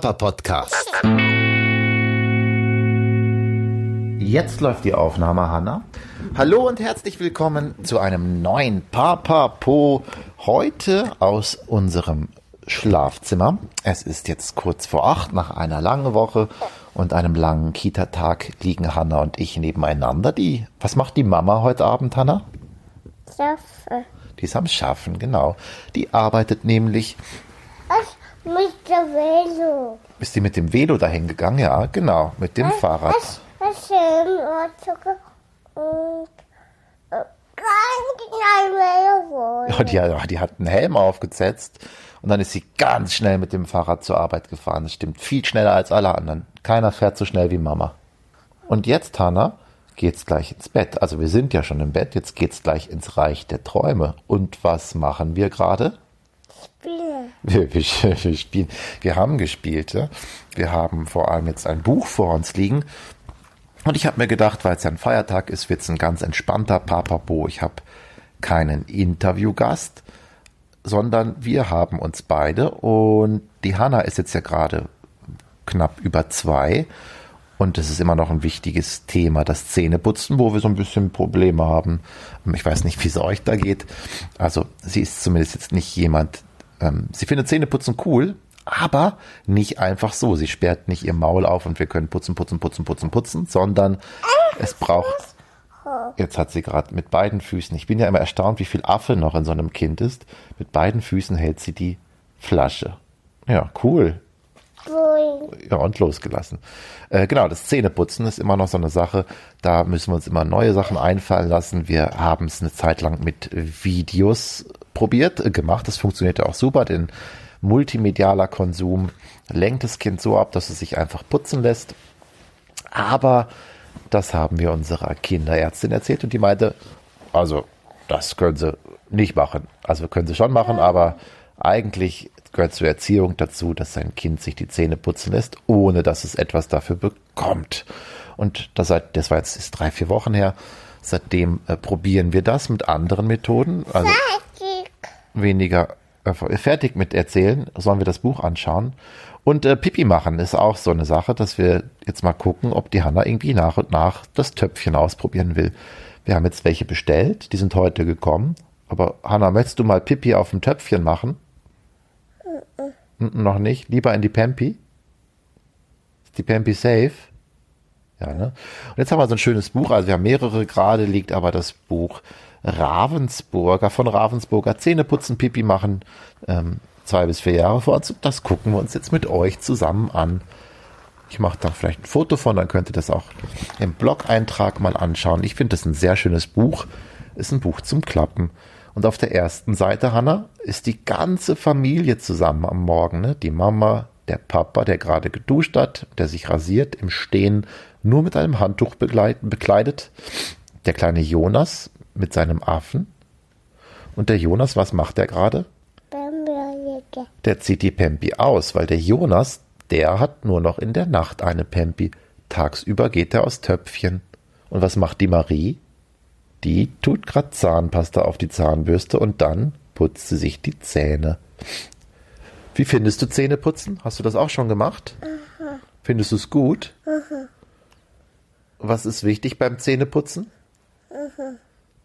Papa Podcast. Jetzt läuft die Aufnahme, Hanna. Hallo und herzlich willkommen zu einem neuen Papa Po. Heute aus unserem Schlafzimmer. Es ist jetzt kurz vor acht nach einer langen Woche und einem langen Kita-Tag liegen Hanna und ich nebeneinander. Die, was macht die Mama heute Abend, Hanna? Schaffe. Die ist am Schaffen, genau. Die arbeitet nämlich. Was mit der Velo? Ist die mit dem Velo dahin gegangen? Ja, genau, mit dem Fahrrad. Was, was schön, und äh, ganz klein Velo Ja, die, hat- die hat einen Helm aufgesetzt und dann ist sie ganz schnell mit dem Fahrrad zur Arbeit gefahren. Das stimmt viel schneller als alle anderen. Keiner fährt so schnell wie Mama. Und jetzt, Hanna, geht's gleich ins Bett. Also wir sind ja schon im Bett, jetzt geht's gleich ins Reich der Träume. Und was machen wir gerade? Spielen. Wir, wir, wir spielen. Wir haben gespielt. Ja? Wir haben vor allem jetzt ein Buch vor uns liegen. Und ich habe mir gedacht, weil es ja ein Feiertag ist, wird's ein ganz entspannter Papapo. Ich habe keinen Interviewgast, sondern wir haben uns beide. Und die Hanna ist jetzt ja gerade knapp über zwei. Und es ist immer noch ein wichtiges Thema, das Zähneputzen, wo wir so ein bisschen Probleme haben. Ich weiß nicht, wie es euch da geht. Also sie ist zumindest jetzt nicht jemand, ähm, sie findet Zähneputzen cool, aber nicht einfach so. Sie sperrt nicht ihr Maul auf und wir können putzen, putzen, putzen, putzen, putzen, sondern es braucht. Jetzt hat sie gerade mit beiden Füßen, ich bin ja immer erstaunt, wie viel Affe noch in so einem Kind ist. Mit beiden Füßen hält sie die Flasche. Ja, cool. Ja, und losgelassen. Äh, genau, das Zähneputzen ist immer noch so eine Sache. Da müssen wir uns immer neue Sachen einfallen lassen. Wir haben es eine Zeit lang mit Videos probiert, äh, gemacht. Das funktioniert ja auch super, denn multimedialer Konsum lenkt das Kind so ab, dass es sich einfach putzen lässt. Aber das haben wir unserer Kinderärztin erzählt und die meinte, also das können sie nicht machen. Also können sie schon machen, aber eigentlich gehört zur Erziehung dazu, dass sein Kind sich die Zähne putzen lässt, ohne dass es etwas dafür bekommt. Und das, seit, das war jetzt ist drei, vier Wochen her. Seitdem äh, probieren wir das mit anderen Methoden. Also. Weniger äh, fertig mit erzählen, sollen wir das Buch anschauen. Und äh, Pipi machen ist auch so eine Sache, dass wir jetzt mal gucken, ob die Hanna irgendwie nach und nach das Töpfchen ausprobieren will. Wir haben jetzt welche bestellt, die sind heute gekommen. Aber Hanna, möchtest du mal Pipi auf dem Töpfchen machen? Mm, Noch nicht? Lieber in die Pampi? Ist die Pampi safe? Ja, ne? Und jetzt haben wir so ein schönes Buch, also wir haben mehrere gerade, liegt aber das Buch Ravensburger von Ravensburger Zähneputzen, Pipi machen, ähm, zwei bis vier Jahre vor uns. Das gucken wir uns jetzt mit euch zusammen an. Ich mache da vielleicht ein Foto von, dann könnt ihr das auch im Blog-Eintrag mal anschauen. Ich finde das ein sehr schönes Buch. Ist ein Buch zum Klappen. Und auf der ersten Seite, Hanna, ist die ganze Familie zusammen am Morgen. Ne? Die Mama, der Papa, der gerade geduscht hat, der sich rasiert, im Stehen, nur mit einem Handtuch bekleidet. Der kleine Jonas mit seinem Affen. Und der Jonas, was macht er gerade? Der zieht die Pempi aus, weil der Jonas, der hat nur noch in der Nacht eine Pempi. Tagsüber geht er aus Töpfchen. Und was macht die Marie? Die tut grad Zahnpasta auf die Zahnbürste und dann putzt sie sich die Zähne. Wie findest du Zähneputzen? Hast du das auch schon gemacht? Findest du es gut? Was ist wichtig beim Zähneputzen?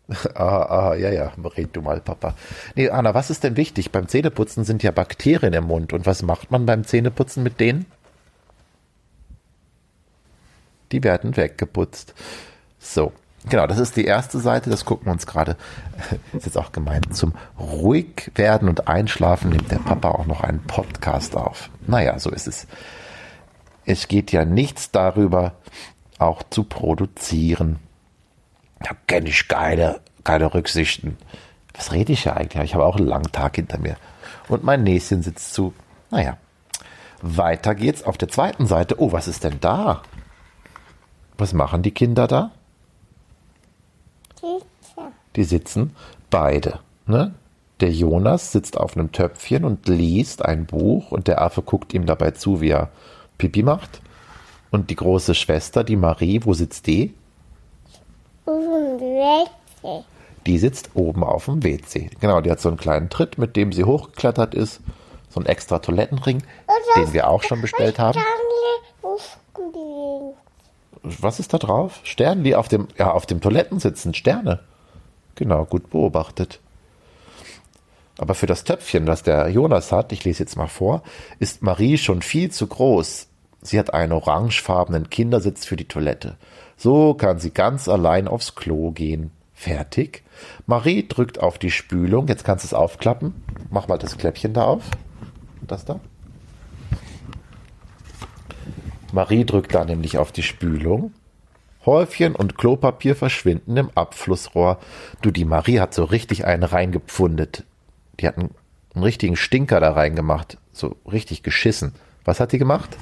Ah, ah, ja, ja, red du mal, Papa. Nee, Anna, was ist denn wichtig? Beim Zähneputzen sind ja Bakterien im Mund. Und was macht man beim Zähneputzen mit denen? Die werden weggeputzt. So, genau, das ist die erste Seite. Das gucken wir uns gerade. Ist jetzt auch gemeint. Zum ruhig werden und einschlafen nimmt der Papa auch noch einen Podcast auf. Naja, so ist es. Es geht ja nichts darüber, auch zu produzieren. Da kenne ich keine, keine Rücksichten. Was rede ich ja eigentlich? Ich habe auch einen langen Tag hinter mir. Und mein Näschen sitzt zu. Naja. Weiter geht's auf der zweiten Seite. Oh, was ist denn da? Was machen die Kinder da? Die sitzen beide. Ne? Der Jonas sitzt auf einem Töpfchen und liest ein Buch und der Affe guckt ihm dabei zu, wie er Pipi macht. Und die große Schwester, die Marie, wo sitzt die? Wechsel. Die sitzt oben auf dem WC. Genau, die hat so einen kleinen Tritt, mit dem sie hochgeklettert ist. So ein extra Toilettenring, den wir auch schon bestellt haben. Was ist da drauf? Sterne, die auf dem, ja, auf dem Toiletten sitzen. Sterne. Genau, gut beobachtet. Aber für das Töpfchen, das der Jonas hat, ich lese jetzt mal vor, ist Marie schon viel zu groß. Sie hat einen orangefarbenen Kindersitz für die Toilette. So kann sie ganz allein aufs Klo gehen. Fertig. Marie drückt auf die Spülung. Jetzt kannst du es aufklappen. Mach mal das Kläppchen da auf. Das da. Marie drückt da nämlich auf die Spülung. Häufchen und Klopapier verschwinden im Abflussrohr. Du, die Marie hat so richtig einen reingepfundet. Die hat einen, einen richtigen Stinker da reingemacht. So richtig geschissen. Was hat die gemacht?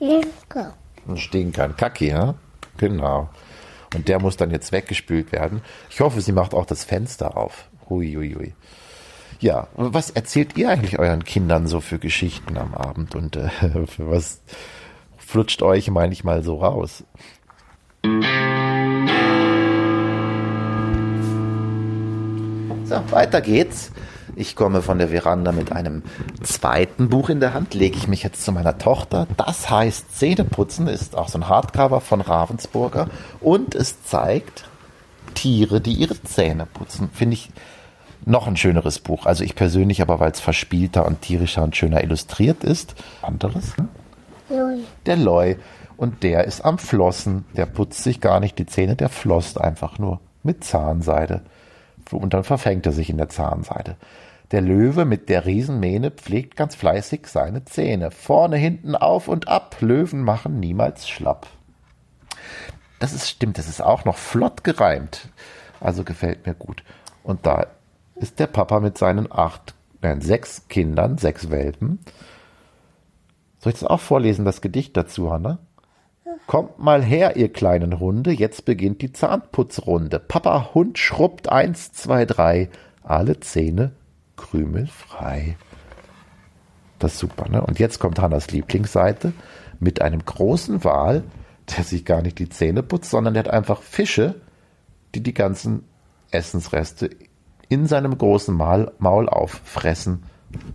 Linke. Stinker, ein Kacki, ja? Genau. Und der muss dann jetzt weggespült werden. Ich hoffe, sie macht auch das Fenster auf. Hui, hui, hui. Ja, was erzählt ihr eigentlich euren Kindern so für Geschichten am Abend und äh, was flutscht euch manchmal so raus? So, weiter geht's. Ich komme von der Veranda mit einem zweiten Buch in der Hand, lege ich mich jetzt zu meiner Tochter. Das heißt Zähneputzen, ist auch so ein Hardcover von Ravensburger und es zeigt Tiere, die ihre Zähne putzen. Finde ich noch ein schöneres Buch. Also ich persönlich aber, weil es verspielter und tierischer und schöner illustriert ist. Anderes. Null. Der Loi. Und der ist am Flossen. Der putzt sich gar nicht die Zähne, der flosst einfach nur mit Zahnseide. Und dann verfängt er sich in der Zahnseide. Der Löwe mit der Riesenmähne pflegt ganz fleißig seine Zähne. Vorne, hinten, auf und ab. Löwen machen niemals schlapp. Das ist stimmt, das ist auch noch flott gereimt. Also gefällt mir gut. Und da ist der Papa mit seinen acht, nein, sechs Kindern, sechs Welpen. Soll ich das auch vorlesen, das Gedicht dazu, Hanna? Kommt mal her, ihr kleinen Hunde, jetzt beginnt die Zahnputzrunde. Papa Hund schrubbt eins, zwei, drei, alle Zähne krümelfrei. Das ist super, ne? Und jetzt kommt Hannas Lieblingsseite mit einem großen Wal, der sich gar nicht die Zähne putzt, sondern der hat einfach Fische, die die ganzen Essensreste in seinem großen Maul, Maul auffressen.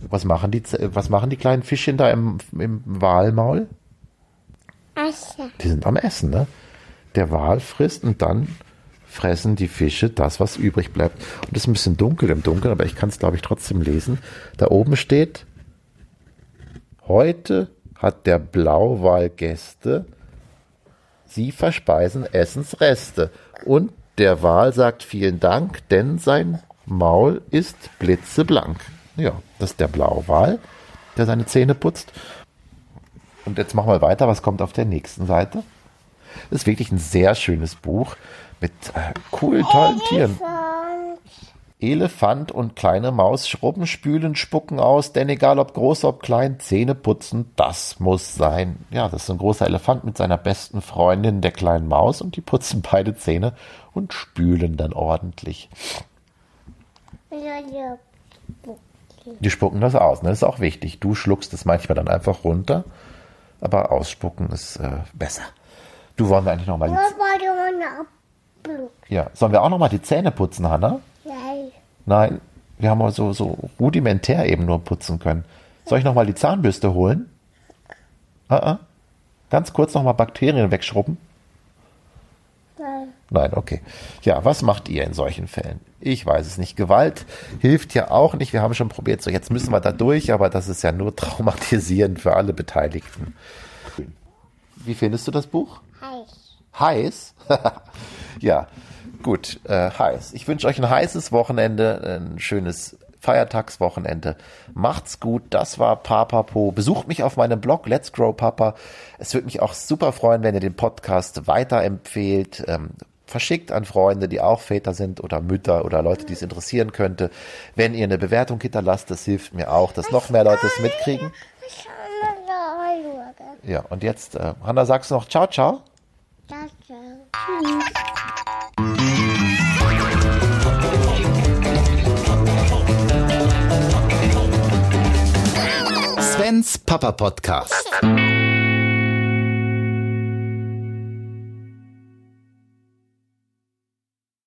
Was machen die, was machen die kleinen Fischchen da im, im Walmaul? Asche. Die sind am Essen, ne? Der Wal frisst und dann fressen die Fische das, was übrig bleibt. Und es ist ein bisschen dunkel im Dunkeln, aber ich kann es, glaube ich, trotzdem lesen. Da oben steht, heute hat der Blauwal Gäste, sie verspeisen Essensreste. Und der Wal sagt vielen Dank, denn sein Maul ist blitzeblank. Ja, das ist der Blauwal, der seine Zähne putzt. Und jetzt machen wir weiter. Was kommt auf der nächsten Seite? Das ist wirklich ein sehr schönes Buch mit äh, coolen, tollen Tieren. Elefant. Und kleine Maus schrubben, spülen, spucken aus, denn egal ob groß, ob klein, Zähne putzen, das muss sein. Ja, das ist ein großer Elefant mit seiner besten Freundin, der kleinen Maus, und die putzen beide Zähne und spülen dann ordentlich. Die spucken das aus, ne? Das ist auch wichtig. Du schluckst es manchmal dann einfach runter, aber ausspucken ist äh, besser. Du wollen wir eigentlich noch mal die, Ja, sollen wir auch noch mal die Zähne putzen, Hanna? Nein. Nein, wir haben mal so, so rudimentär eben nur putzen können. Soll ich nochmal die Zahnbürste holen? Ah, ah. Ganz kurz nochmal Bakterien wegschrubben? Nein. Nein, okay. Ja, was macht ihr in solchen Fällen? Ich weiß es nicht. Gewalt hilft ja auch nicht. Wir haben schon probiert, so jetzt müssen wir da durch, aber das ist ja nur traumatisierend für alle Beteiligten. Wie findest du das Buch? Heiß. Heiß? ja, gut, äh, heiß. Ich wünsche euch ein heißes Wochenende, ein schönes Feiertagswochenende. Macht's gut. Das war Papapo. Besucht mich auf meinem Blog Let's Grow Papa. Es würde mich auch super freuen, wenn ihr den Podcast weiterempfehlt. Ähm, verschickt an Freunde, die auch Väter sind oder Mütter oder Leute, die es interessieren könnte. Wenn ihr eine Bewertung hinterlasst, das hilft mir auch, dass noch mehr Leute es mitkriegen. Ja, und jetzt, äh, Hanna, sagst du noch Ciao, ciao? Das ist. Papa Podcast.